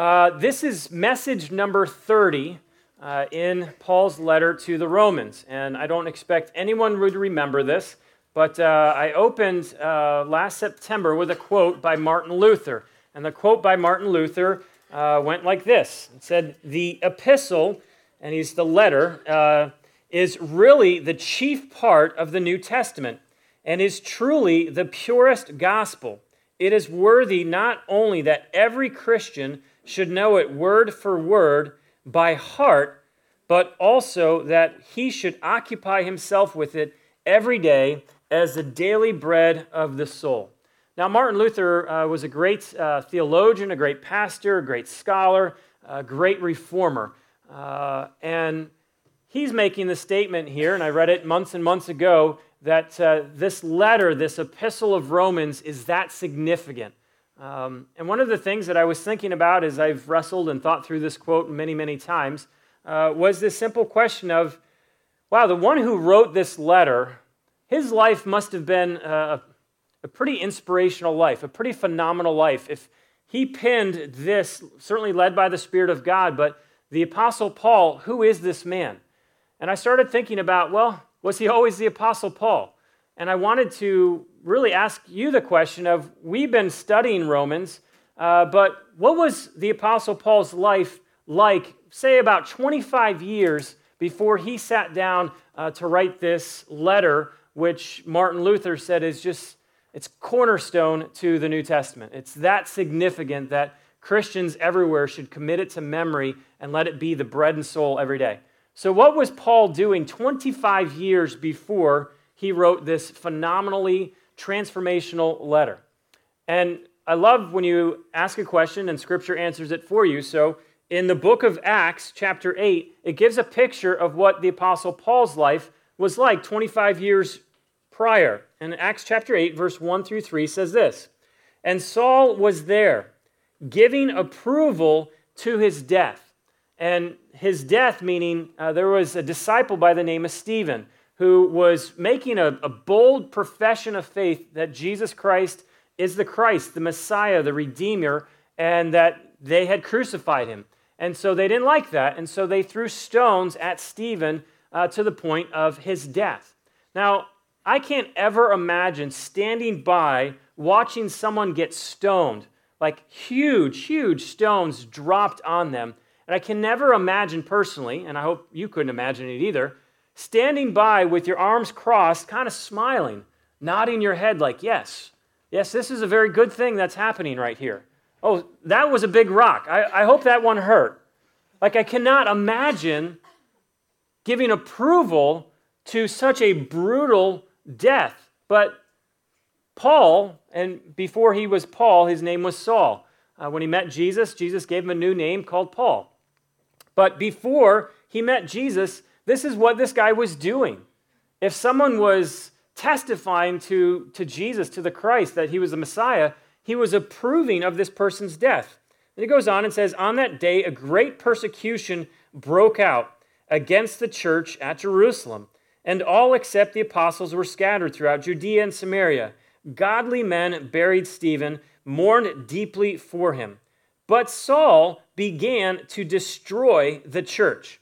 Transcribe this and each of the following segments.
Uh, this is message number 30 uh, in Paul's letter to the Romans. And I don't expect anyone would remember this, but uh, I opened uh, last September with a quote by Martin Luther. And the quote by Martin Luther uh, went like this It said, The epistle, and he's the letter, is really the chief part of the New Testament and is truly the purest gospel. It is worthy not only that every Christian should know it word for word by heart, but also that he should occupy himself with it every day as the daily bread of the soul. Now, Martin Luther uh, was a great uh, theologian, a great pastor, a great scholar, a great reformer. Uh, and he's making the statement here, and I read it months and months ago, that uh, this letter, this epistle of Romans, is that significant. Um, and one of the things that I was thinking about as I've wrestled and thought through this quote many, many times uh, was this simple question of wow, the one who wrote this letter, his life must have been a, a pretty inspirational life, a pretty phenomenal life. If he penned this, certainly led by the Spirit of God, but the Apostle Paul, who is this man? And I started thinking about, well, was he always the Apostle Paul? And I wanted to really ask you the question of we've been studying Romans, uh, but what was the Apostle Paul's life like, say, about 25 years before he sat down uh, to write this letter, which Martin Luther said is just, it's cornerstone to the New Testament. It's that significant that Christians everywhere should commit it to memory and let it be the bread and soul every day. So, what was Paul doing 25 years before he wrote this phenomenally transformational letter? And I love when you ask a question and scripture answers it for you. So, in the book of Acts, chapter 8, it gives a picture of what the Apostle Paul's life was like 25 years prior. And Acts chapter 8, verse 1 through 3 says this And Saul was there, giving approval to his death and his death, meaning uh, there was a disciple by the name of Stephen who was making a, a bold profession of faith that Jesus Christ is the Christ, the Messiah, the Redeemer, and that they had crucified him. And so they didn't like that, and so they threw stones at Stephen uh, to the point of his death. Now, I can't ever imagine standing by watching someone get stoned, like huge, huge stones dropped on them and I can never imagine personally, and I hope you couldn't imagine it either, standing by with your arms crossed, kind of smiling, nodding your head like, yes, yes, this is a very good thing that's happening right here. Oh, that was a big rock. I, I hope that one hurt. Like, I cannot imagine giving approval to such a brutal death. But Paul, and before he was Paul, his name was Saul. Uh, when he met Jesus, Jesus gave him a new name called Paul. But before he met Jesus, this is what this guy was doing. If someone was testifying to, to Jesus, to the Christ, that he was the Messiah, he was approving of this person's death. And he goes on and says, On that day, a great persecution broke out against the church at Jerusalem, and all except the apostles were scattered throughout Judea and Samaria. Godly men buried Stephen, mourned deeply for him. But Saul began to destroy the church.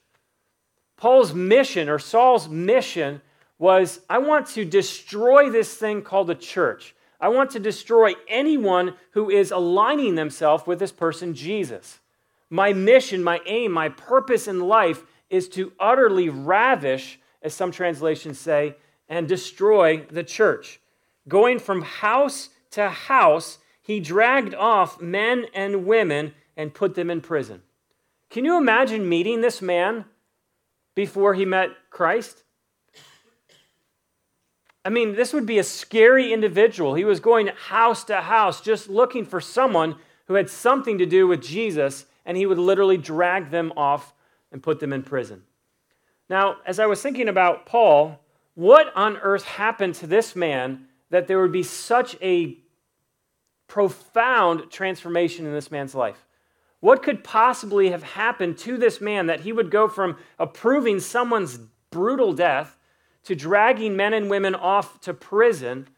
Paul's mission, or Saul's mission, was I want to destroy this thing called the church. I want to destroy anyone who is aligning themselves with this person, Jesus. My mission, my aim, my purpose in life is to utterly ravish, as some translations say, and destroy the church. Going from house to house he dragged off men and women and put them in prison. Can you imagine meeting this man before he met Christ? I mean, this would be a scary individual. He was going house to house just looking for someone who had something to do with Jesus, and he would literally drag them off and put them in prison. Now, as I was thinking about Paul, what on earth happened to this man that there would be such a profound transformation in this man's life. What could possibly have happened to this man that he would go from approving someone's brutal death to dragging men and women off to prison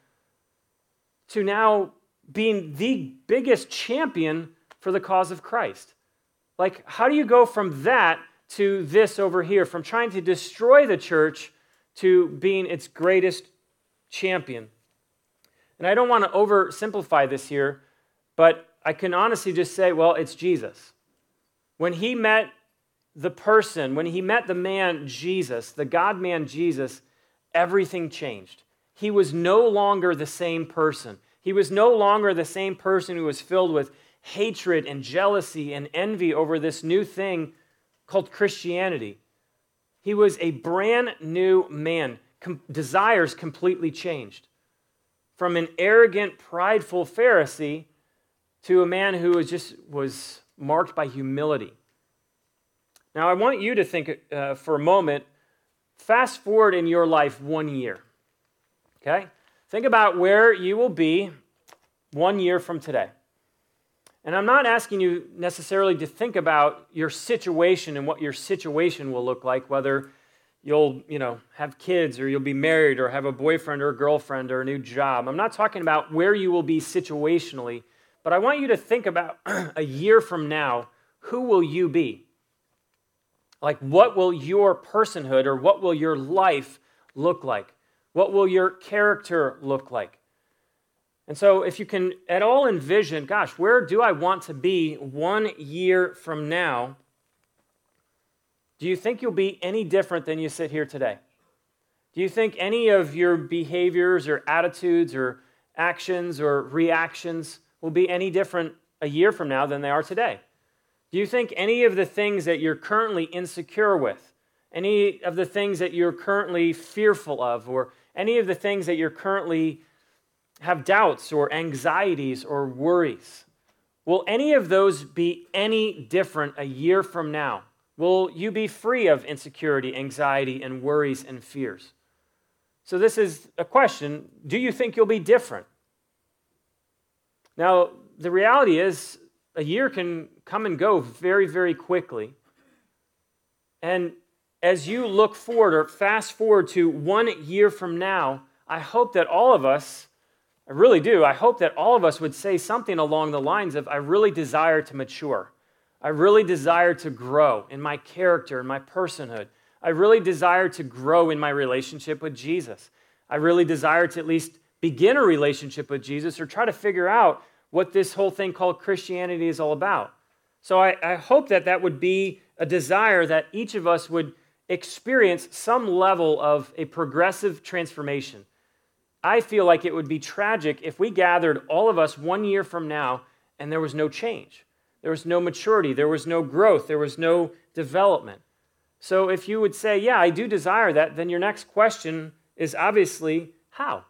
to now being the biggest champion for the cause of Christ? Like, how do you go from that to this over here, from trying to destroy the church to being its greatest champion? And I don't want to oversimplify this here, but I can honestly just say, well, it's Jesus. When he met the person, when he met the man Jesus, the God man Jesus, everything changed. He was no longer the same person. He was no longer the same person who was filled with hatred and jealousy and envy over this new thing called Christianity. He was a brand new man. Com- desires completely changed. From an arrogant, prideful Pharisee to a man who was just was marked by humility. Now, I want you to think uh, for a moment, fast forward in your life one year. Okay? Think about where you will be one year from today. And I'm not asking you necessarily to think about your situation and what your situation will look like, whether you'll, you know, have kids or you'll be married or have a boyfriend or a girlfriend or a new job. I'm not talking about where you will be situationally, but I want you to think about a year from now, who will you be? Like, what will your personhood or what will your life look like? What will your character look like? And so, if you can at all envision, gosh, where do I want to be one year from now? Do you think you'll be any different than you sit here today? Do you think any of your behaviors or attitudes or actions or reactions will be any different a year from now than they are today? Do you think any of the things that you're currently insecure with, any of the things that you're currently fearful of, or any of the things that you're currently have doubts or anxieties or worries, will any of those be any different a year from now? Will you be free of insecurity, anxiety, and worries and fears? So, this is a question Do you think you'll be different? Now, the reality is, a year can come and go very, very quickly. And as you look forward or fast forward to one year from now, I hope that all of us, I really do, I hope that all of us would say something along the lines of, I really desire to mature. I really desire to grow in my character, in my personhood. I really desire to grow in my relationship with Jesus. I really desire to at least begin a relationship with Jesus or try to figure out what this whole thing called Christianity is all about. So I, I hope that that would be a desire that each of us would experience some level of a progressive transformation. I feel like it would be tragic if we gathered all of us one year from now and there was no change. There was no maturity. There was no growth. There was no development. So if you would say, Yeah, I do desire that, then your next question is obviously, How?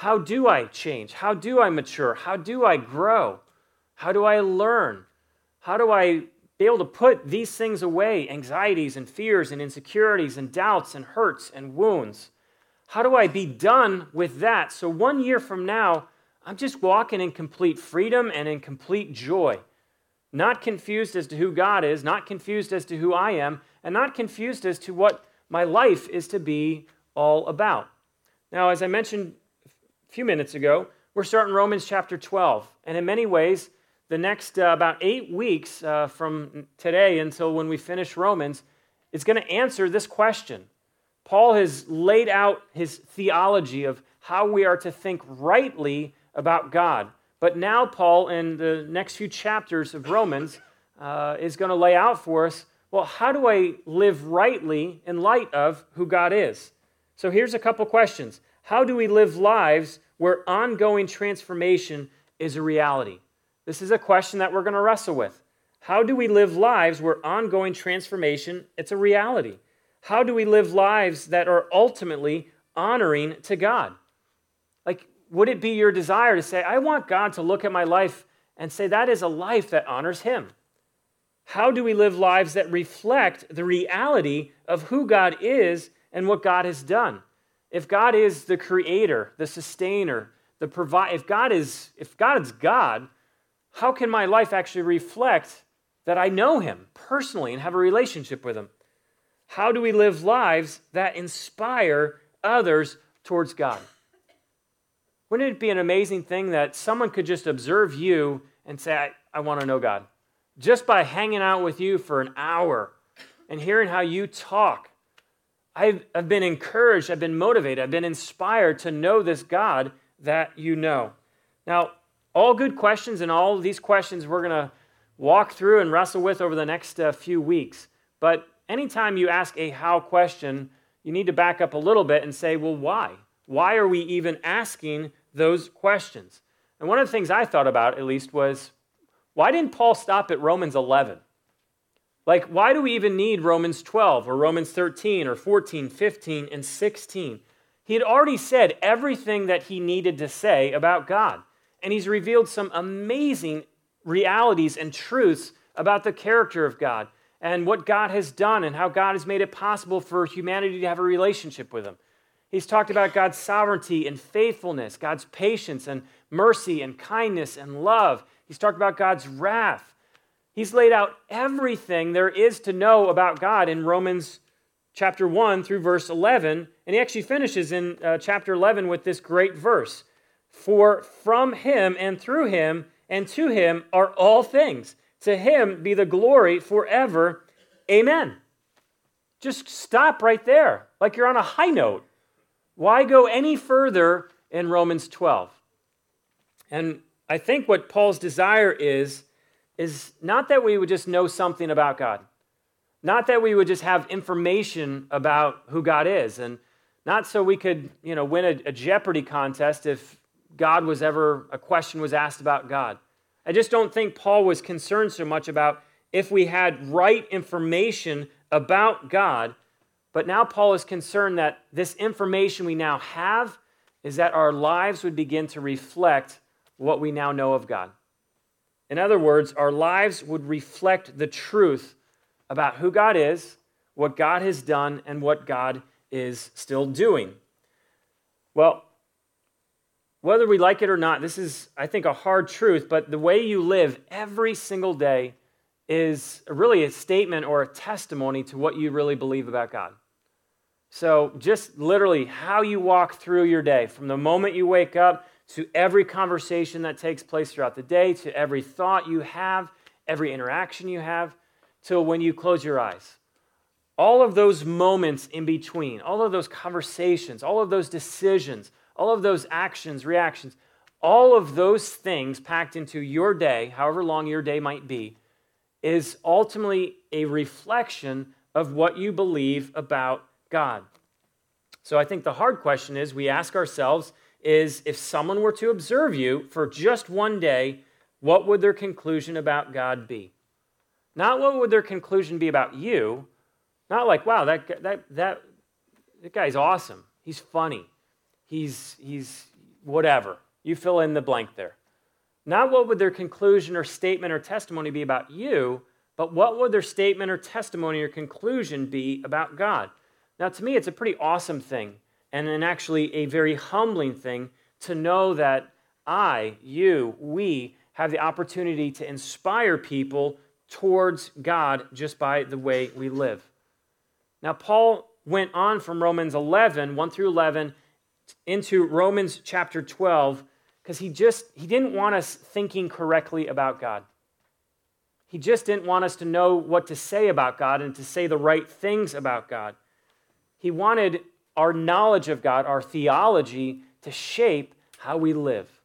How do I change? How do I mature? How do I grow? How do I learn? How do I be able to put these things away anxieties and fears and insecurities and doubts and hurts and wounds? How do I be done with that? So, one year from now, I'm just walking in complete freedom and in complete joy. Not confused as to who God is, not confused as to who I am, and not confused as to what my life is to be all about. Now, as I mentioned few minutes ago, we're starting Romans chapter 12. And in many ways, the next uh, about eight weeks uh, from today until when we finish Romans is going to answer this question. Paul has laid out his theology of how we are to think rightly about God. But now, Paul, in the next few chapters of Romans, uh, is going to lay out for us well, how do I live rightly in light of who God is? So here's a couple questions how do we live lives where ongoing transformation is a reality? This is a question that we're going to wrestle with. How do we live lives where ongoing transformation it's a reality? How do we live lives that are ultimately honoring to God? Like would it be your desire to say I want God to look at my life and say that is a life that honors him? How do we live lives that reflect the reality of who God is and what God has done? If God is the creator, the sustainer, the provide if God is if God God, how can my life actually reflect that I know him personally and have a relationship with him? How do we live lives that inspire others towards God? Wouldn't it be an amazing thing that someone could just observe you and say, I, I want to know God? just by hanging out with you for an hour and hearing how you talk. I've, I've been encouraged, I've been motivated, I've been inspired to know this God that you know. Now, all good questions, and all these questions we're going to walk through and wrestle with over the next uh, few weeks. But anytime you ask a how question, you need to back up a little bit and say, well, why? Why are we even asking those questions? And one of the things I thought about, at least, was why didn't Paul stop at Romans 11? Like, why do we even need Romans 12 or Romans 13 or 14, 15, and 16? He had already said everything that he needed to say about God. And he's revealed some amazing realities and truths about the character of God and what God has done and how God has made it possible for humanity to have a relationship with Him. He's talked about God's sovereignty and faithfulness, God's patience and mercy and kindness and love. He's talked about God's wrath. He's laid out everything there is to know about God in Romans chapter 1 through verse 11. And he actually finishes in uh, chapter 11 with this great verse For from him and through him and to him are all things. To him be the glory forever. Amen. Just stop right there, like you're on a high note. Why go any further in Romans 12? And I think what Paul's desire is, is not that we would just know something about God, not that we would just have information about who God is, and not so we could, you know, win a, a Jeopardy contest if God was ever, a question was asked about God. I just don't think Paul was concerned so much about if we had right information about God, but now Paul is concerned that this information we now have is that our lives would begin to reflect what we now know of God. In other words, our lives would reflect the truth about who God is, what God has done, and what God is still doing. Well, whether we like it or not, this is, I think, a hard truth, but the way you live every single day is really a statement or a testimony to what you really believe about God. So, just literally how you walk through your day, from the moment you wake up to every conversation that takes place throughout the day, to every thought you have, every interaction you have, till when you close your eyes. All of those moments in between, all of those conversations, all of those decisions, all of those actions, reactions, all of those things packed into your day, however long your day might be, is ultimately a reflection of what you believe about God. So I think the hard question is we ask ourselves is if someone were to observe you for just one day, what would their conclusion about God be? Not what would their conclusion be about you, not like, wow, that, that, that, that guy's awesome. He's funny he's, he's whatever. You fill in the blank there. Not what would their conclusion or statement or testimony be about you, but what would their statement or testimony or conclusion be about God? Now, to me, it's a pretty awesome thing, and then actually a very humbling thing to know that I, you, we have the opportunity to inspire people towards God just by the way we live. Now, Paul went on from Romans 11, 1 through 11, into Romans chapter 12 because he just he didn't want us thinking correctly about God. He just didn't want us to know what to say about God and to say the right things about God. He wanted our knowledge of God, our theology, to shape how we live.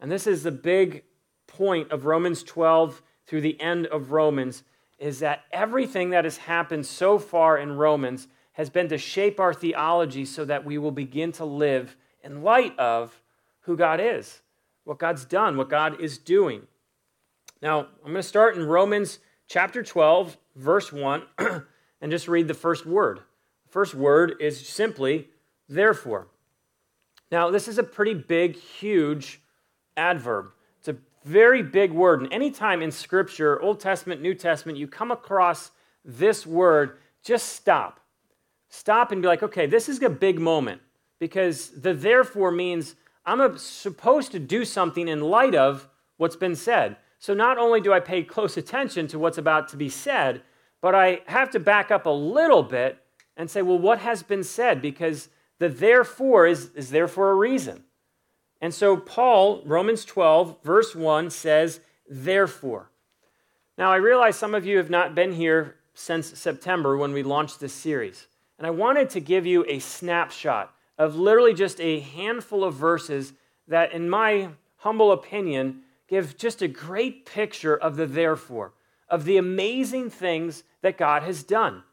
And this is the big point of Romans 12 through the end of Romans is that everything that has happened so far in Romans has been to shape our theology so that we will begin to live in light of who God is, what God's done, what God is doing. Now, I'm going to start in Romans chapter 12, verse 1, and just read the first word. First word is simply therefore. Now, this is a pretty big, huge adverb. It's a very big word. And anytime in Scripture, Old Testament, New Testament, you come across this word, just stop stop and be like, okay, this is a big moment because the therefore means I'm supposed to do something in light of what's been said. So not only do I pay close attention to what's about to be said, but I have to back up a little bit and say, well, what has been said? Because the therefore is, is there for a reason. And so Paul, Romans 12, verse 1 says, therefore. Now, I realize some of you have not been here since September when we launched this series. And I wanted to give you a snapshot of literally just a handful of verses that, in my humble opinion, give just a great picture of the therefore, of the amazing things that God has done.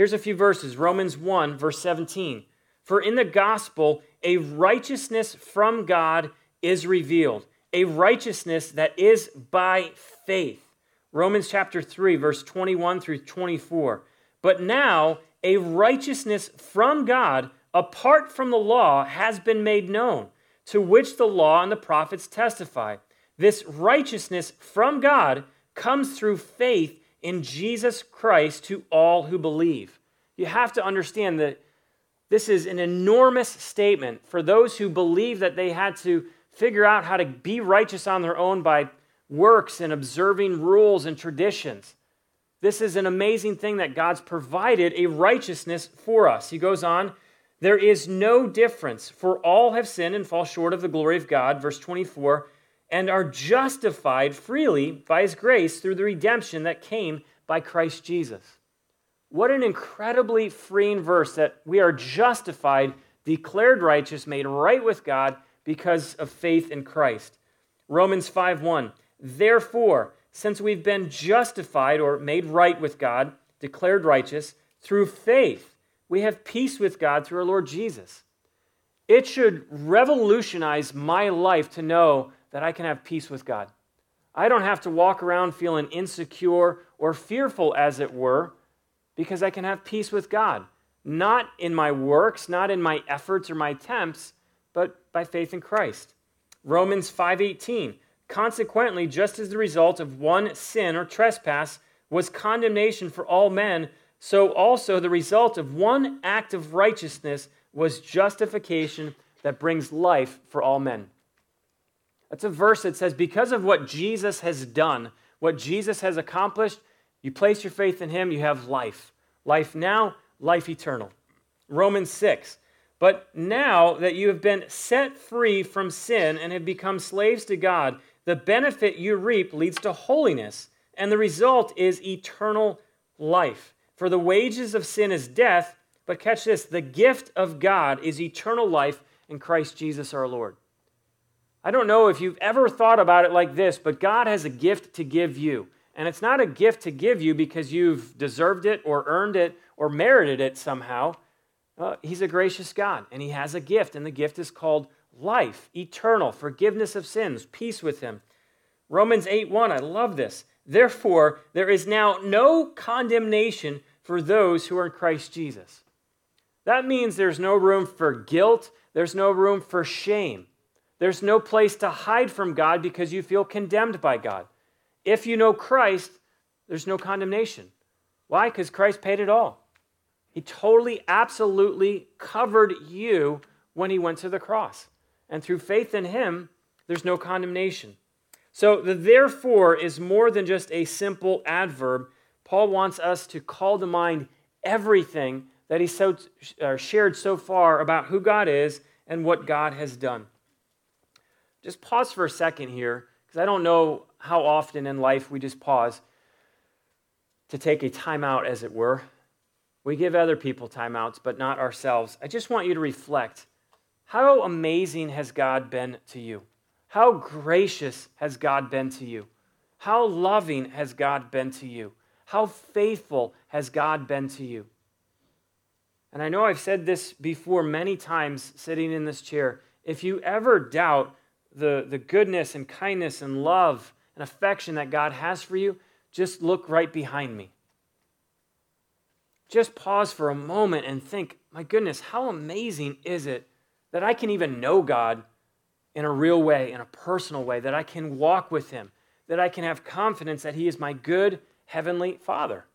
Here's a few verses Romans 1, verse 17. For in the gospel, a righteousness from God is revealed, a righteousness that is by faith. Romans chapter 3, verse 21 through 24. But now a righteousness from God apart from the law has been made known, to which the law and the prophets testify. This righteousness from God comes through faith in Jesus Christ to all who believe. You have to understand that this is an enormous statement for those who believe that they had to figure out how to be righteous on their own by works and observing rules and traditions. This is an amazing thing that God's provided a righteousness for us. He goes on, there is no difference, for all have sinned and fall short of the glory of God, verse 24, and are justified freely by his grace through the redemption that came by Christ Jesus. What an incredibly freeing verse that we are justified, declared righteous, made right with God because of faith in Christ. Romans 5 1. Therefore, since we've been justified or made right with God, declared righteous, through faith, we have peace with God through our Lord Jesus. It should revolutionize my life to know that I can have peace with God. I don't have to walk around feeling insecure or fearful, as it were, because I can have peace with God. Not in my works, not in my efforts or my attempts, but by faith in Christ. Romans 5:18 Consequently, just as the result of one sin or trespass was condemnation for all men, so also the result of one act of righteousness was justification that brings life for all men. That's a verse that says, because of what Jesus has done, what Jesus has accomplished, you place your faith in him, you have life. Life now, life eternal. Romans 6. But now that you have been set free from sin and have become slaves to God, the benefit you reap leads to holiness, and the result is eternal life. For the wages of sin is death, but catch this the gift of God is eternal life in Christ Jesus our Lord. I don't know if you've ever thought about it like this, but God has a gift to give you. And it's not a gift to give you because you've deserved it or earned it or merited it somehow. Uh, he's a gracious God, and He has a gift, and the gift is called life, eternal, forgiveness of sins, peace with him. Romans 8 1, I love this. Therefore, there is now no condemnation for those who are in Christ Jesus. That means there's no room for guilt, there's no room for shame. There's no place to hide from God because you feel condemned by God. If you know Christ, there's no condemnation. Why? Because Christ paid it all. He totally, absolutely covered you when he went to the cross and through faith in him, there's no condemnation. So the therefore is more than just a simple adverb. Paul wants us to call to mind everything that he so, uh, shared so far about who God is and what God has done. Just pause for a second here, because I don't know how often in life we just pause to take a timeout, as it were. We give other people timeouts, but not ourselves. I just want you to reflect how amazing has God been to you? How gracious has God been to you? How loving has God been to you? How faithful has God been to you? And I know I've said this before many times sitting in this chair. If you ever doubt the, the goodness and kindness and love and affection that God has for you, just look right behind me. Just pause for a moment and think, my goodness, how amazing is it that I can even know God in a real way, in a personal way, that I can walk with Him, that I can have confidence that He is my good Heavenly Father.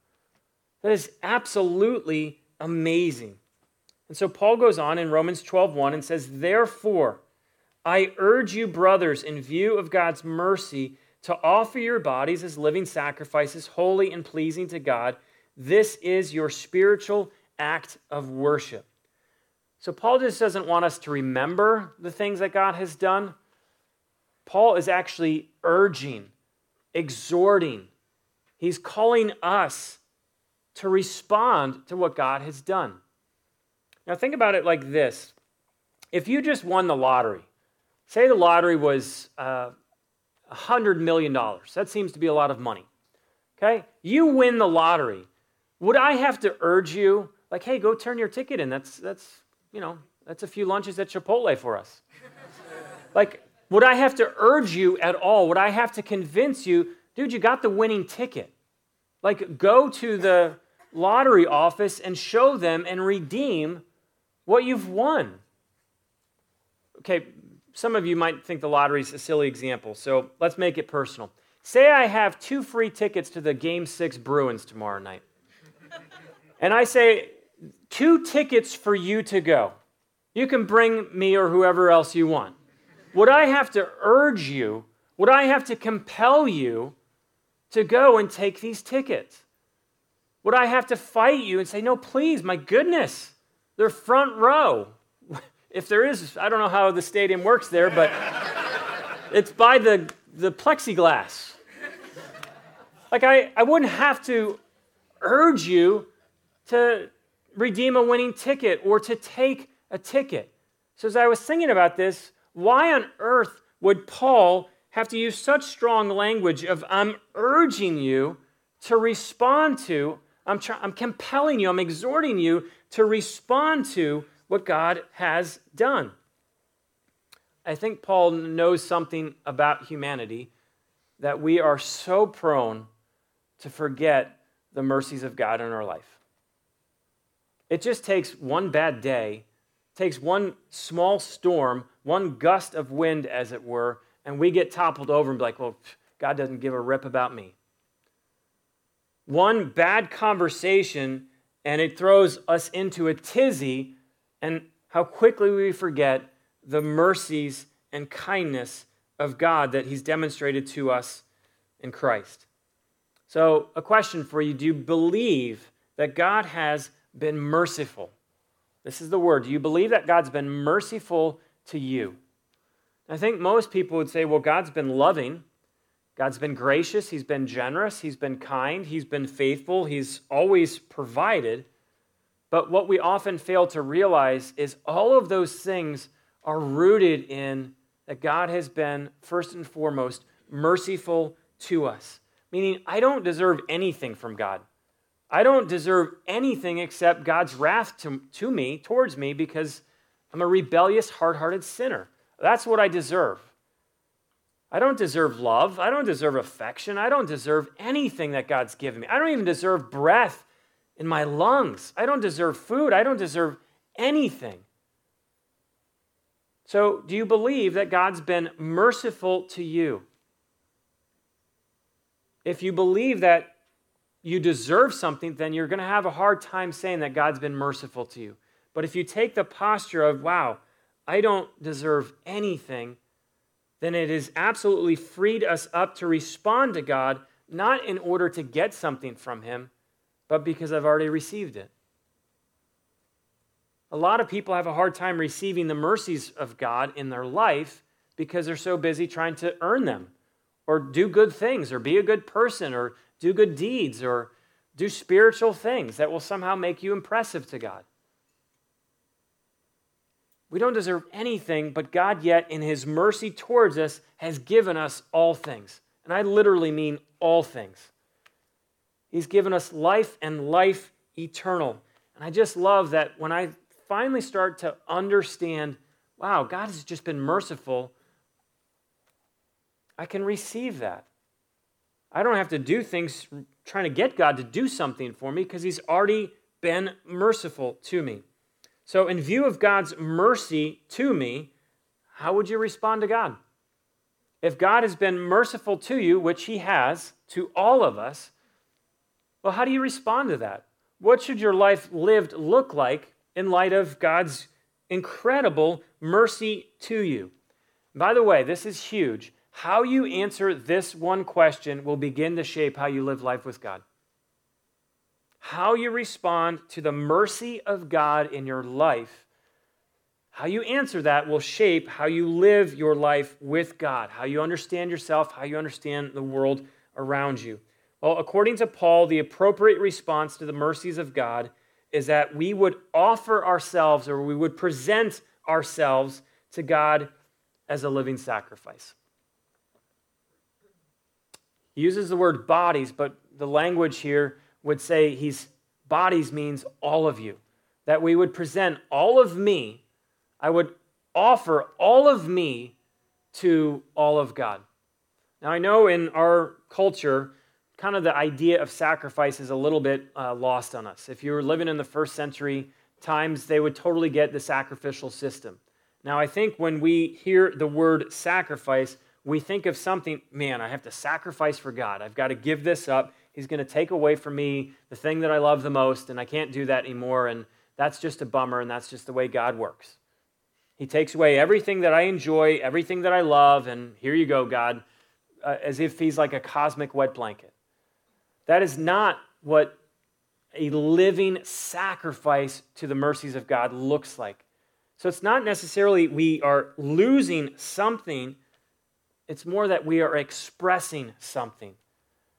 That is absolutely amazing. And so Paul goes on in Romans 12:1 and says, "Therefore, I urge you, brothers, in view of God's mercy, to offer your bodies as living sacrifices, holy and pleasing to God. This is your spiritual act of worship." So, Paul just doesn't want us to remember the things that God has done. Paul is actually urging, exhorting, He's calling us to respond to what God has done. Now, think about it like this if you just won the lottery, say the lottery was uh, $100 million, that seems to be a lot of money. Okay? You win the lottery. Would I have to urge you, like, hey, go turn your ticket in? That's, that's you know, that's a few lunches at Chipotle for us. like, would I have to urge you at all? Would I have to convince you, dude, you got the winning ticket? Like, go to the lottery office and show them and redeem what you've won. Okay, some of you might think the lottery is a silly example, so let's make it personal. Say I have two free tickets to the Game 6 Bruins tomorrow night. and I say, two tickets for you to go. You can bring me or whoever else you want. Would I have to urge you? Would I have to compel you to go and take these tickets? Would I have to fight you and say, no, please, my goodness, they're front row? If there is, I don't know how the stadium works there, but it's by the, the plexiglass. Like, I, I wouldn't have to urge you to redeem a winning ticket or to take a ticket. So, as I was thinking about this, why on earth would Paul have to use such strong language of, I'm urging you to respond to, I'm, try- I'm compelling you, I'm exhorting you to respond to what God has done? I think Paul knows something about humanity that we are so prone to forget the mercies of God in our life. It just takes one bad day, takes one small storm one gust of wind, as it were, and we get toppled over and be like, well, God doesn't give a rip about me. One bad conversation, and it throws us into a tizzy, and how quickly we forget the mercies and kindness of God that He's demonstrated to us in Christ. So, a question for you Do you believe that God has been merciful? This is the word. Do you believe that God's been merciful to you. I think most people would say, well, God's been loving. God's been gracious. He's been generous. He's been kind. He's been faithful. He's always provided. But what we often fail to realize is all of those things are rooted in that God has been, first and foremost, merciful to us. Meaning, I don't deserve anything from God. I don't deserve anything except God's wrath to, to me, towards me, because I'm a rebellious, hard hearted sinner. That's what I deserve. I don't deserve love. I don't deserve affection. I don't deserve anything that God's given me. I don't even deserve breath in my lungs. I don't deserve food. I don't deserve anything. So, do you believe that God's been merciful to you? If you believe that you deserve something, then you're going to have a hard time saying that God's been merciful to you. But if you take the posture of, wow, I don't deserve anything, then it has absolutely freed us up to respond to God, not in order to get something from Him, but because I've already received it. A lot of people have a hard time receiving the mercies of God in their life because they're so busy trying to earn them or do good things or be a good person or do good deeds or do spiritual things that will somehow make you impressive to God. We don't deserve anything, but God, yet, in His mercy towards us, has given us all things. And I literally mean all things. He's given us life and life eternal. And I just love that when I finally start to understand wow, God has just been merciful, I can receive that. I don't have to do things trying to get God to do something for me because He's already been merciful to me. So, in view of God's mercy to me, how would you respond to God? If God has been merciful to you, which He has to all of us, well, how do you respond to that? What should your life lived look like in light of God's incredible mercy to you? By the way, this is huge. How you answer this one question will begin to shape how you live life with God. How you respond to the mercy of God in your life, how you answer that will shape how you live your life with God, how you understand yourself, how you understand the world around you. Well, according to Paul, the appropriate response to the mercies of God is that we would offer ourselves or we would present ourselves to God as a living sacrifice. He uses the word bodies, but the language here would say he's bodies means all of you. That we would present all of me, I would offer all of me to all of God. Now, I know in our culture, kind of the idea of sacrifice is a little bit uh, lost on us. If you were living in the first century times, they would totally get the sacrificial system. Now, I think when we hear the word sacrifice, we think of something, man, I have to sacrifice for God. I've got to give this up. He's going to take away from me the thing that I love the most, and I can't do that anymore. And that's just a bummer, and that's just the way God works. He takes away everything that I enjoy, everything that I love, and here you go, God, uh, as if He's like a cosmic wet blanket. That is not what a living sacrifice to the mercies of God looks like. So it's not necessarily we are losing something, it's more that we are expressing something.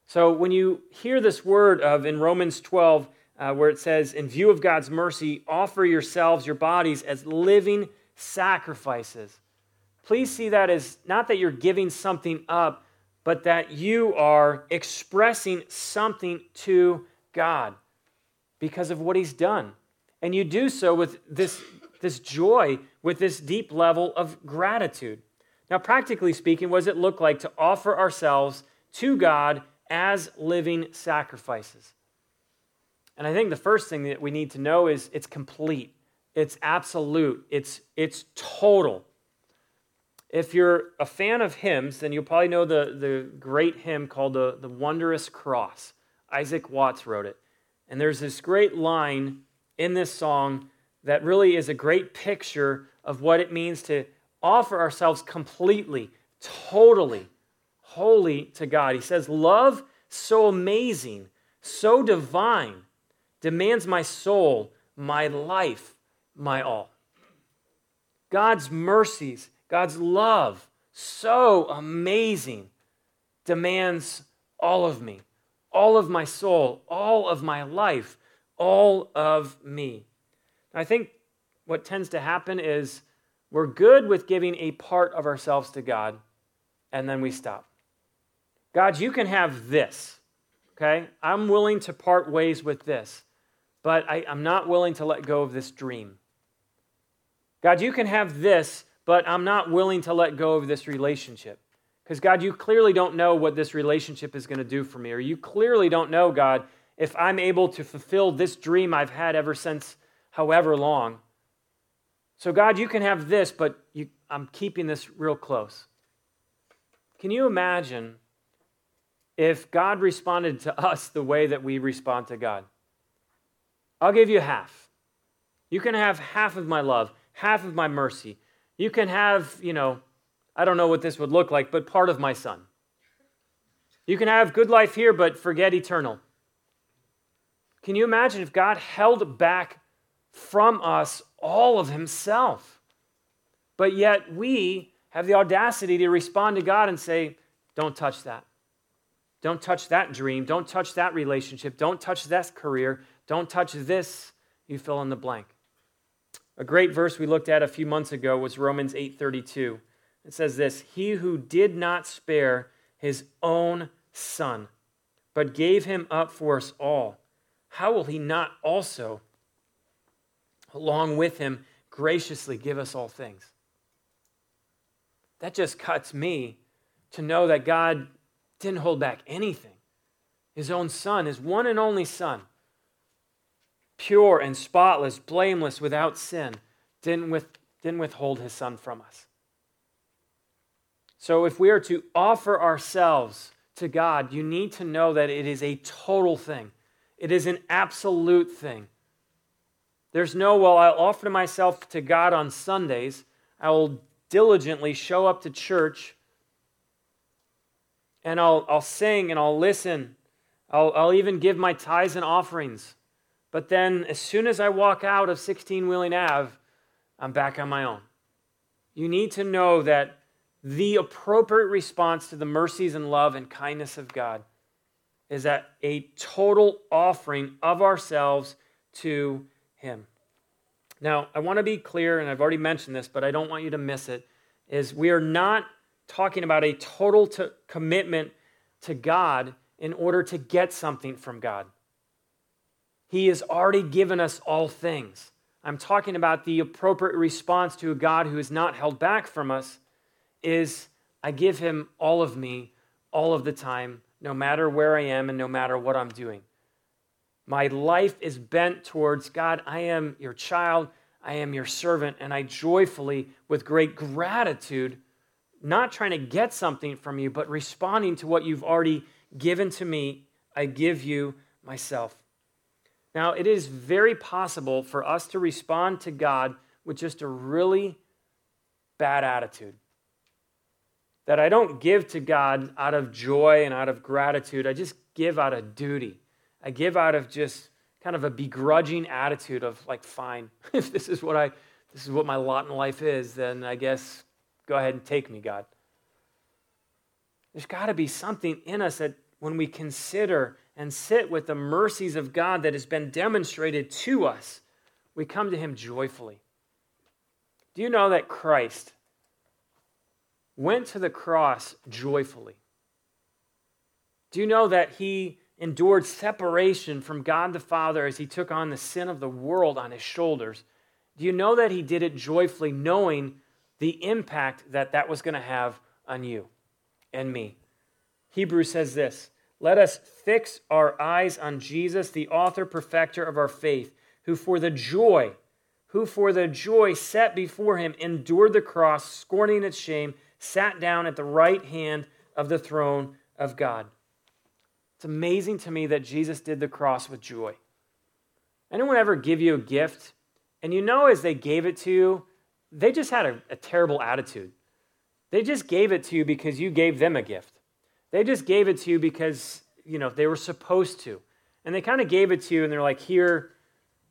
So when you hear this word of in Romans 12, uh, where it says, in view of God's mercy, offer yourselves, your bodies, as living sacrifices. Please see that as not that you're giving something up, but that you are expressing something to God because of what He's done. And you do so with this this joy with this deep level of gratitude. Now, practically speaking, what does it look like to offer ourselves to God as living sacrifices? And I think the first thing that we need to know is it's complete, it's absolute, it's, it's total. If you're a fan of hymns, then you'll probably know the, the great hymn called the, the Wondrous Cross. Isaac Watts wrote it. And there's this great line in this song that really is a great picture of what it means to offer ourselves completely, totally, wholly to God. He says, Love so amazing, so divine, demands my soul, my life, my all. God's mercies, God's love, so amazing, demands all of me, all of my soul, all of my life, all of me. I think what tends to happen is we're good with giving a part of ourselves to God, and then we stop. God, you can have this, okay? I'm willing to part ways with this, but I, am not willing to let go of this dream. God, you can have this, but I'm not willing to let go of this relationship. Because, God, you clearly don't know what this relationship is going to do for me, or you clearly don't know, God, if I'm able to fulfill this dream I've had ever since however long. So, God, you can have this, but you, I'm keeping this real close. Can you imagine if God responded to us the way that we respond to God? I'll give you half. You can have half of my love, half of my mercy. You can have, you know, I don't know what this would look like, but part of my son. You can have good life here, but forget eternal. Can you imagine if God held back from us all of himself. But yet we have the audacity to respond to God and say, Don't touch that. Don't touch that dream. Don't touch that relationship. Don't touch that career. Don't touch this. You fill in the blank. A great verse we looked at a few months ago was Romans 8:32. It says this, "He who did not spare his own son, but gave him up for us all, how will he not also along with him, graciously give us all things. That just cuts me to know that God didn't hold back anything. His own son, his one and only son, pure and spotless, blameless, without sin, didn't, with, didn't withhold his son from us. So if we are to offer ourselves to God, you need to know that it is a total thing, it is an absolute thing. There's no, well, I'll offer myself to God on Sundays. I will diligently show up to church and I'll, I'll sing and I'll listen. I'll, I'll even give my tithes and offerings. But then, as soon as I walk out of 16 Wheeling Ave, I'm back on my own. You need to know that the appropriate response to the mercies and love and kindness of God is that a total offering of ourselves to Him. Now, I want to be clear, and I've already mentioned this, but I don't want you to miss it, is we are not talking about a total to commitment to God in order to get something from God. He has already given us all things. I'm talking about the appropriate response to a God who is not held back from us is I give him all of me all of the time, no matter where I am and no matter what I'm doing. My life is bent towards God, I am your child, I am your servant, and I joyfully, with great gratitude, not trying to get something from you, but responding to what you've already given to me, I give you myself. Now, it is very possible for us to respond to God with just a really bad attitude. That I don't give to God out of joy and out of gratitude, I just give out of duty. I give out of just kind of a begrudging attitude of like, fine, if this is what I this is what my lot in life is, then I guess go ahead and take me, God. There's got to be something in us that when we consider and sit with the mercies of God that has been demonstrated to us, we come to Him joyfully. Do you know that Christ went to the cross joyfully? Do you know that He endured separation from God the Father as He took on the sin of the world on His shoulders? Do you know that He did it joyfully, knowing the impact that that was going to have on you and me? Hebrews says this let us fix our eyes on Jesus, the author, perfecter of our faith, who for the joy, who for the joy set before him endured the cross, scorning its shame, sat down at the right hand of the throne of God. It's amazing to me that Jesus did the cross with joy. Anyone ever give you a gift, and you know as they gave it to you, they just had a, a terrible attitude. They just gave it to you because you gave them a gift. They just gave it to you because, you know, they were supposed to. And they kind of gave it to you and they're like, here,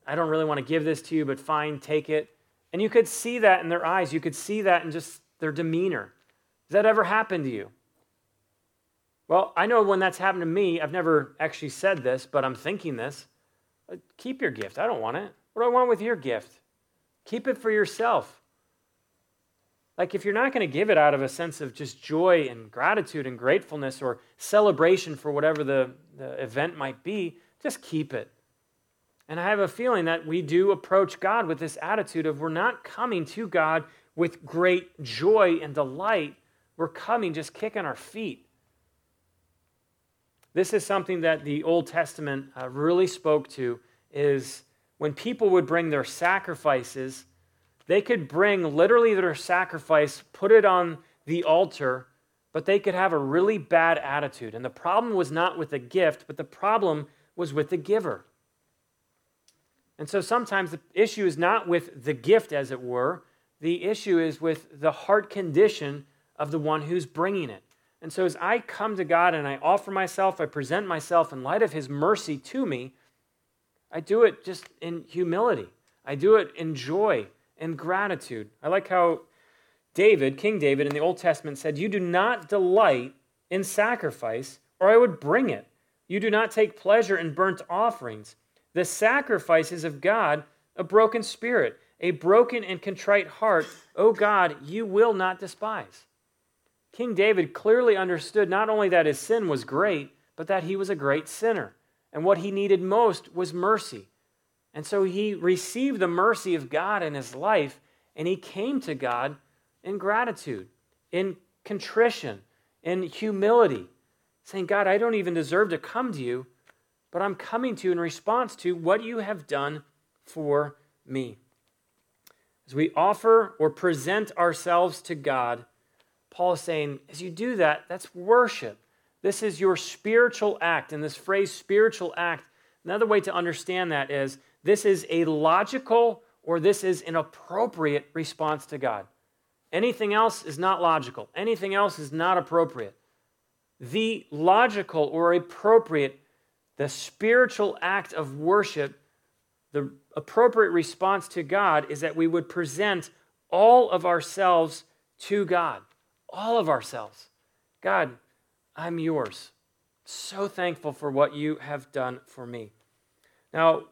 I don't really want to give this to you, but fine, take it. And you could see that in their eyes. You could see that in just their demeanor. Does that ever happen to you? Well, I know when that's happened to me, I've never actually said this, but I'm thinking this. Keep your gift. I don't want it. What do I want with your gift? Keep it for yourself. Like, if you're not going to give it out of a sense of just joy and gratitude and gratefulness or celebration for whatever the, the event might be, just keep it. And I have a feeling that we do approach God with this attitude of we're not coming to God with great joy and delight. We're coming just kicking our feet. This is something that the Old Testament uh, really spoke to is when people would bring their sacrifices they could bring literally their sacrifice, put it on the altar, but they could have a really bad attitude. And the problem was not with the gift, but the problem was with the giver. And so sometimes the issue is not with the gift, as it were, the issue is with the heart condition of the one who's bringing it. And so as I come to God and I offer myself, I present myself in light of His mercy to me, I do it just in humility. I do it in joy and gratitude. I like how David, King David in the Old Testament said, You do not delight in sacrifice, or I would bring it. You do not take pleasure in burnt offerings. The sacrifices of God, a broken spirit, a broken and contrite heart, O God, you will not despise. King David clearly understood not only that his sin was great, but that he was a great sinner. And what he needed most was mercy. And so he received the mercy of God in his life, and he came to God in gratitude, in contrition, in humility, saying, God, I don't even deserve to come to you, but I'm coming to you in response to what you have done for me. As we offer or present ourselves to God, Paul is saying, as you do that, that's worship. This is your spiritual act. And this phrase, spiritual act, another way to understand that is this is a logical or this is an appropriate response to God. Anything else is not logical, anything else is not appropriate. The logical or appropriate, the spiritual act of worship, the appropriate response to God is that we would present all of ourselves to God. All of ourselves. God, I'm yours. So thankful for what you have done for me. Now,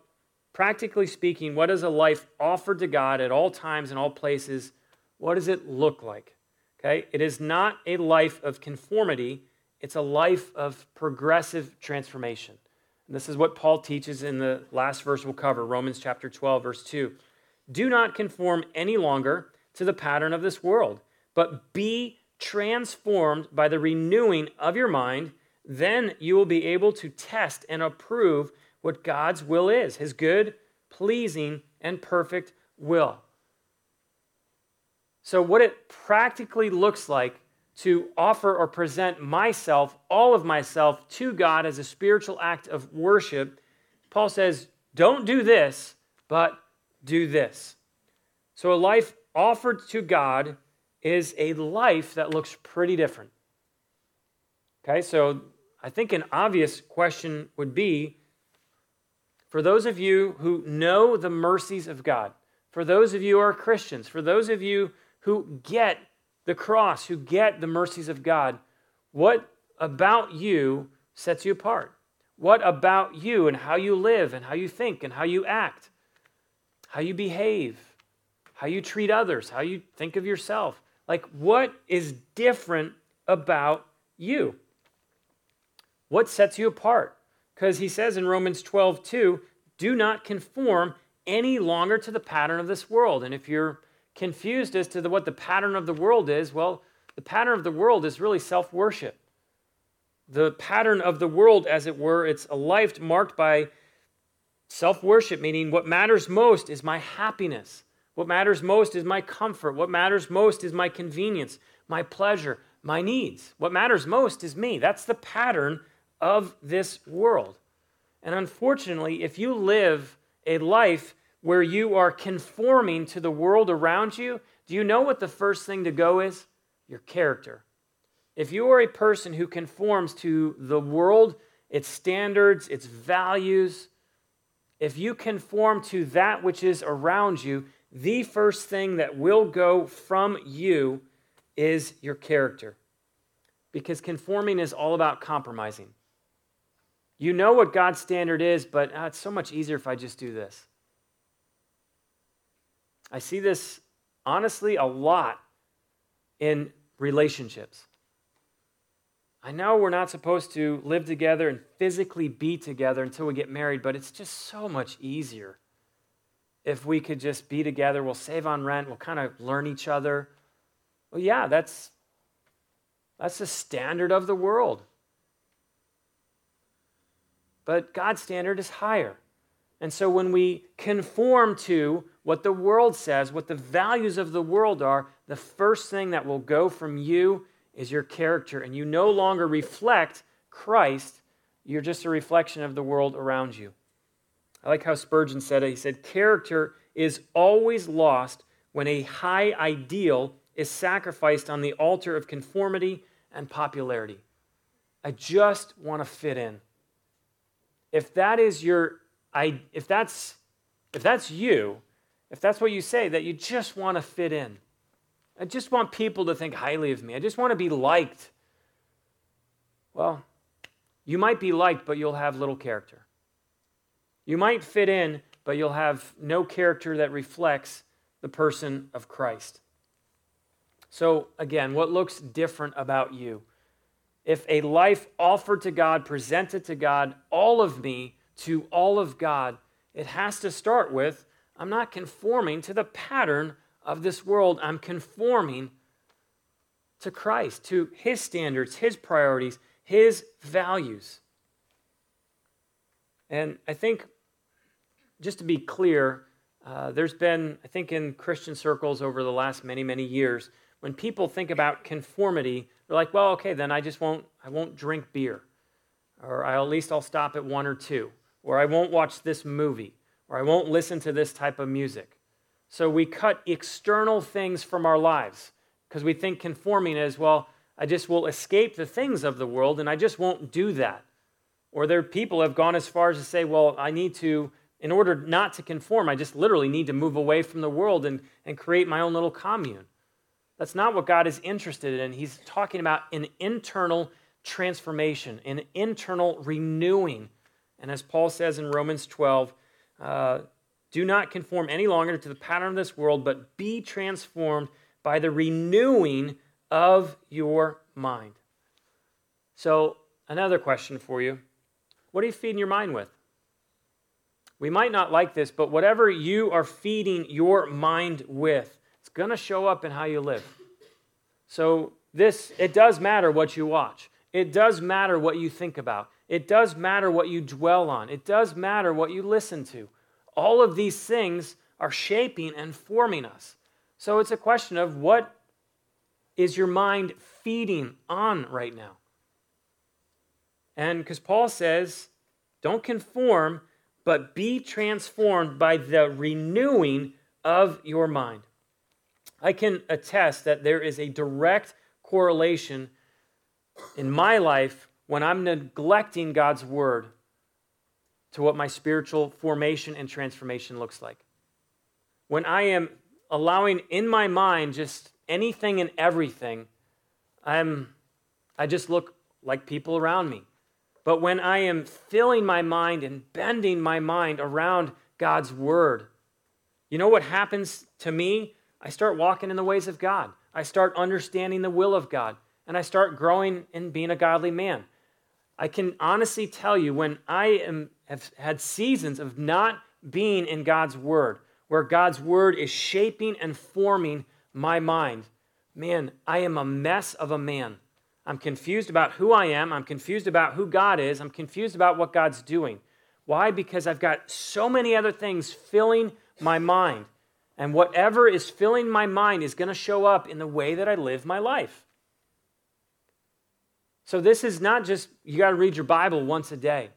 practically speaking, what does a life offered to God at all times and all places, what does it look like? Okay? It is not a life of conformity, it's a life of progressive transformation. And this is what Paul teaches in the last verse we'll cover, Romans chapter 12, verse 2. Do not conform any longer to the pattern of this world, but be transformed by the renewing of your mind. Then you will be able to test and approve what God's will is his good, pleasing, and perfect will. So, what it practically looks like to offer or present myself, all of myself, to God as a spiritual act of worship, Paul says, don't do this, but do this. So, a life offered to God is a life that looks pretty different. Okay, so I think an obvious question would be for those of you who know the mercies of God, for those of you who are Christians, for those of you who get the cross, who get the mercies of God, what about you sets you apart? What about you and how you live and how you think and how you act, how you behave, how you treat others, how you think of yourself? Like, what is different about you? What sets you apart? Because he says in Romans 12, 2, do not conform any longer to the pattern of this world. And if you're confused as to the, what the pattern of the world is, well, the pattern of the world is really self worship. The pattern of the world, as it were, it's a life marked by self worship, meaning what matters most is my happiness. What matters most is my comfort. What matters most is my convenience, my pleasure, my needs. What matters most is me. That's the pattern of this world. And unfortunately, if you live a life where you are conforming to the world around you, do you know what the first thing to go is? Your character. If you are a person who conforms to the world, its standards, its values, if you conform to that which is around you, the first thing that will go from you is your character. Because conforming is all about compromising. You know what God's standard is, but ah, it's so much easier if I just do this. I see this honestly a lot in relationships. I know we're not supposed to live together and physically be together until we get married, but it's just so much easier if we could just be together. We'll save on rent, we'll kind of learn each other. Well, yeah, that's that's the standard of the world. But God's standard is higher. And so when we conform to what the world says, what the values of the world are, the first thing that will go from you is your character. And you no longer reflect Christ, you're just a reflection of the world around you. I like how Spurgeon said it. He said, Character is always lost when a high ideal is sacrificed on the altar of conformity and popularity. I just want to fit in. If that is your I, if that's if that's you, if that's what you say, that you just want to fit in. I just want people to think highly of me. I just want to be liked. Well, you might be liked, but you'll have little character. You might fit in, but you'll have no character that reflects the person of Christ. So, again, what looks different about you? If a life offered to God, presented to God, all of me to all of God, it has to start with I'm not conforming to the pattern of this world. I'm conforming to Christ, to His standards, His priorities, His values. And I think just to be clear, uh, there's been, I think, in Christian circles over the last many, many years, when people think about conformity, they're like, well, okay, then I just won't, I won't drink beer, or I, at least I'll stop at one or two, or I won't watch this movie, or I won't listen to this type of music. So we cut external things from our lives because we think conforming is, well, I just will escape the things of the world and I just won't do that. Or there people have gone as far as to say, well, I need to in order not to conform, I just literally need to move away from the world and, and create my own little commune. That's not what God is interested in. He's talking about an internal transformation, an internal renewing. And as Paul says in Romans 12, uh, do not conform any longer to the pattern of this world, but be transformed by the renewing of your mind. So, another question for you What are you feeding your mind with? We might not like this, but whatever you are feeding your mind with, going to show up in how you live. So, this, it does matter what you watch. It does matter what you think about. It does matter what you dwell on. It does matter what you listen to. All of these things are shaping and forming us. So it's a question of what is your mind feeding on right now? And because Paul says, don't conform, but be transformed by the renewing of your mind. I can attest that there is a direct correlation in my life when I'm neglecting God's word to what my spiritual formation and transformation looks like. When I am allowing in my mind just anything and everything, I'm I just look like people around me. But when I am filling my mind and bending my mind around God's word, you know what happens to me? I start walking in the ways of God. I start understanding the will of God, and I start growing in being a godly man. I can honestly tell you when I am, have had seasons of not being in God's word, where God's word is shaping and forming my mind, man, I am a mess of a man. I'm confused about who I am. I'm confused about who God is. I'm confused about what God's doing. Why? Because I've got so many other things filling my mind. And whatever is filling my mind is going to show up in the way that I live my life. So this is not just you got to read your Bible once a day.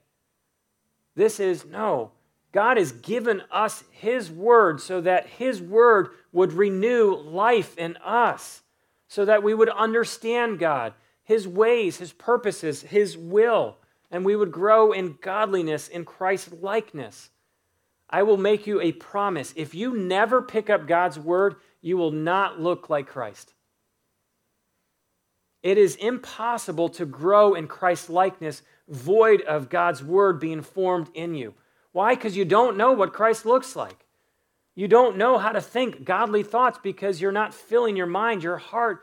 This is no, God has given us His Word so that His Word would renew life in us, so that we would understand God, His ways, His purposes, His will, and we would grow in godliness, in Christ likeness. I will make you a promise. If you never pick up God's Word, you will not look like Christ. It is impossible to grow in Christ likeness void of God's word being formed in you. Why? Because you don't know what Christ looks like. You don't know how to think godly thoughts because you're not filling your mind, your heart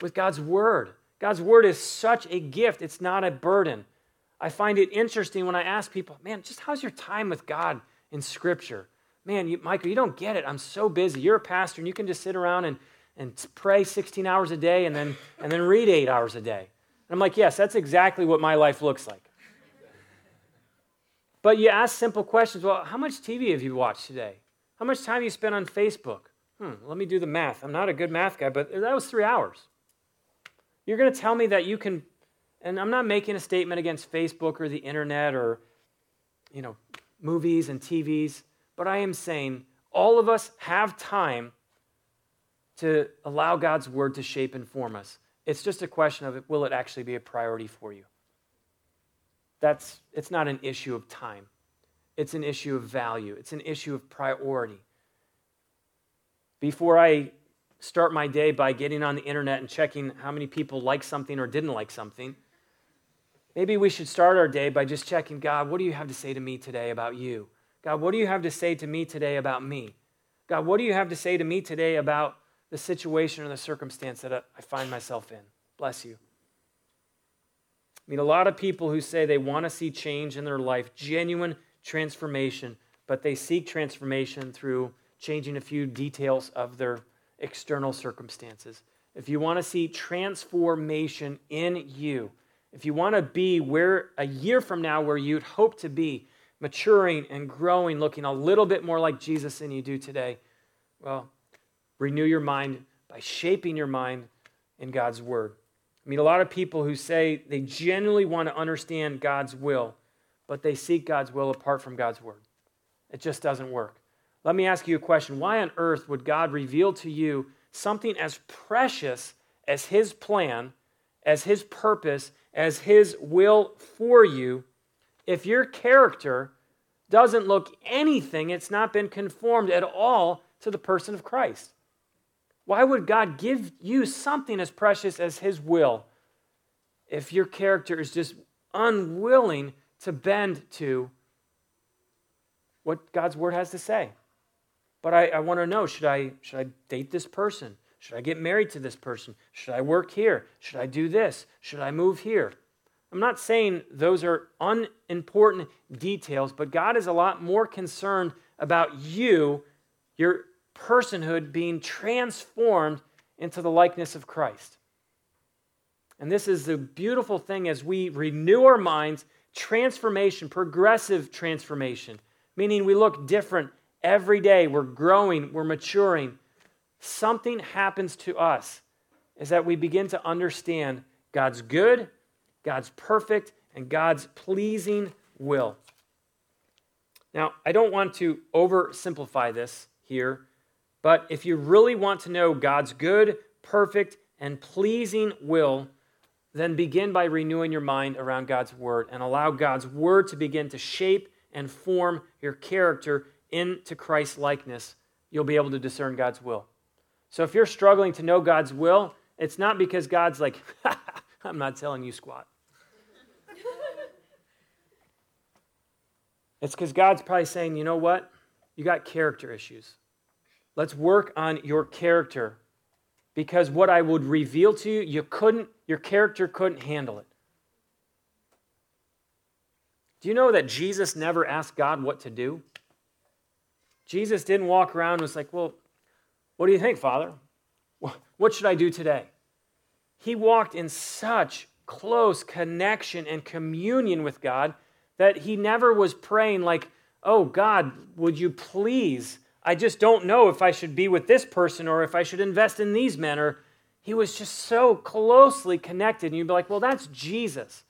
with God's word. God's word is such a gift, it's not a burden. I find it interesting when I ask people, man, just how's your time with God in Scripture? Man, you, Michael, you don't get it. I'm so busy. You're a pastor and you can just sit around and and pray 16 hours a day and then, and then read eight hours a day. And I'm like, yes, that's exactly what my life looks like. But you ask simple questions. Well, how much TV have you watched today? How much time you spent on Facebook? Hmm, let me do the math. I'm not a good math guy, but that was three hours. You're going to tell me that you can, and I'm not making a statement against Facebook or the internet or, you know, movies and TVs, but I am saying all of us have time to allow God's word to shape and form us. It's just a question of will it actually be a priority for you? That's it's not an issue of time. It's an issue of value. It's an issue of priority. Before I start my day by getting on the internet and checking how many people like something or didn't like something, maybe we should start our day by just checking God, what do you have to say to me today about you? God, what do you have to say to me today about me? God, what do you have to say to me today about the situation or the circumstance that I find myself in. Bless you. I mean, a lot of people who say they want to see change in their life, genuine transformation, but they seek transformation through changing a few details of their external circumstances. If you want to see transformation in you, if you want to be where a year from now where you'd hope to be, maturing and growing, looking a little bit more like Jesus than you do today, well, Renew your mind by shaping your mind in God's word. I mean, a lot of people who say they genuinely want to understand God's will, but they seek God's will apart from God's word. It just doesn't work. Let me ask you a question. Why on earth would God reveal to you something as precious as his plan, as his purpose, as his will for you, if your character doesn't look anything, it's not been conformed at all to the person of Christ? Why would God give you something as precious as His will if your character is just unwilling to bend to what God's word has to say. But I, I want to know should I, should I date this person? Should I get married to this person? Should I work here? Should I do this? Should I move here? I'm not saying those are unimportant details, but God is a lot more concerned about you, your personhood being transformed into the likeness of Christ. And this is the beautiful thing as we renew our minds, transformation, progressive transformation, meaning we look different every day. We're growing, we're maturing. Something happens to us is that we begin to understand God's good, God's perfect, and God's pleasing will. Now, I don't want to oversimplify this here, but if you really want to know God's good, perfect, and pleasing will, then begin by renewing your mind around God's word and allow God's word to begin to shape and form your character into Christ's likeness. You'll be able to discern God's will. So if you're struggling to know God's will, it's not because God's like, I'm not telling you squat. it's because God's probably saying, you know what? You got character issues. Let's work on your character because what I would reveal to you, you couldn't, your character couldn't handle it. Do you know that Jesus never asked God what to do? Jesus didn't walk around and was like, Well, what do you think, Father? What should I do today? He walked in such close connection and communion with God that he never was praying, like, Oh, God, would you please I just don't know if I should be with this person or if I should invest in these men. Or he was just so closely connected. And you'd be like, well, that's Jesus.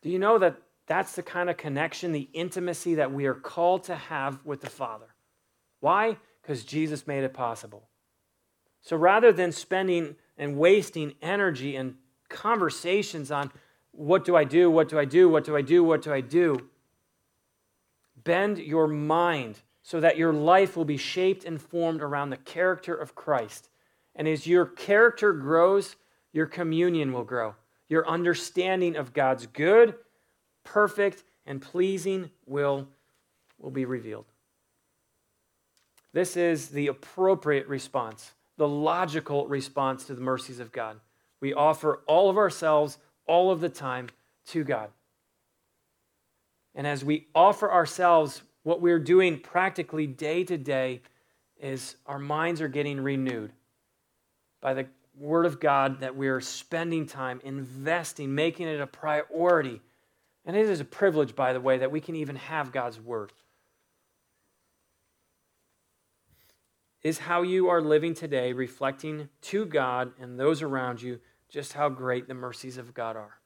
Do you know that that's the kind of connection, the intimacy that we are called to have with the Father? Why? Because Jesus made it possible. So rather than spending and wasting energy and conversations on what do I do, what do I do, what do I do, what do I do, Bend your mind so that your life will be shaped and formed around the character of Christ. And as your character grows, your communion will grow. Your understanding of God's good, perfect, and pleasing will will be revealed. This is the appropriate response, the logical response to the mercies of God. We offer all of ourselves all of the time to God. And as we offer ourselves, what we're doing practically day to day is our minds are getting renewed by the Word of God that we're spending time investing, making it a priority. And it is a privilege, by the way, that we can even have God's Word. Is how you are living today reflecting to God and those around you just how great the mercies of God are?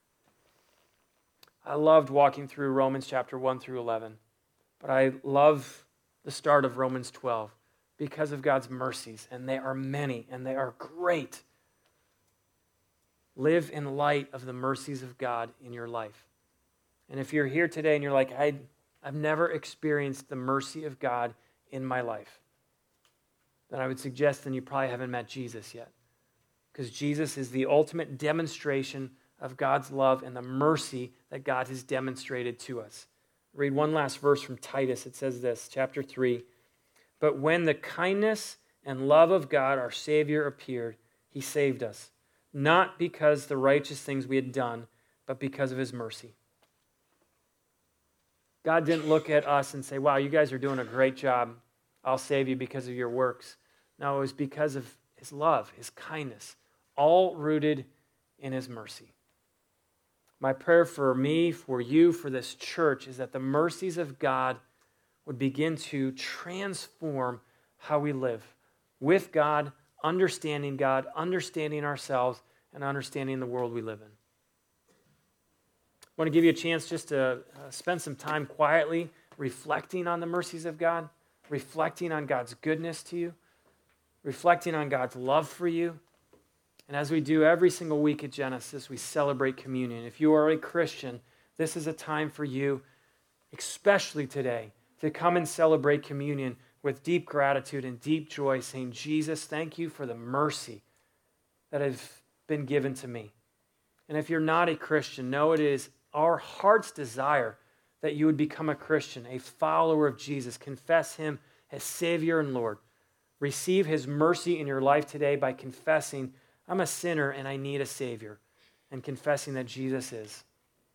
I loved walking through Romans chapter 1 through 11, but I love the start of Romans 12 because of God's mercies, and they are many and they are great. Live in light of the mercies of God in your life. And if you're here today and you're like, I, I've never experienced the mercy of God in my life, then I would suggest then you probably haven't met Jesus yet. Because Jesus is the ultimate demonstration of God's love and the mercy that God has demonstrated to us. Read one last verse from Titus. It says this, chapter 3. But when the kindness and love of God, our Savior, appeared, he saved us, not because the righteous things we had done, but because of his mercy. God didn't look at us and say, Wow, you guys are doing a great job. I'll save you because of your works. No, it was because of his love, his kindness, all rooted in his mercy. My prayer for me, for you, for this church is that the mercies of God would begin to transform how we live with God, understanding God, understanding ourselves, and understanding the world we live in. I want to give you a chance just to uh, spend some time quietly reflecting on the mercies of God, reflecting on God's goodness to you, reflecting on God's love for you, and as we do every single week at Genesis, we celebrate communion. If you are a Christian, this is a time for you, especially today, to come and celebrate communion with deep gratitude and deep joy, saying, Jesus, thank you for the mercy that has been given to me. And if you're not a Christian, know it is our heart's desire that you would become a Christian, a follower of Jesus. Confess him as Savior and Lord. Receive his mercy in your life today by confessing, I'm a sinner and I need a Savior, and confessing that Jesus is.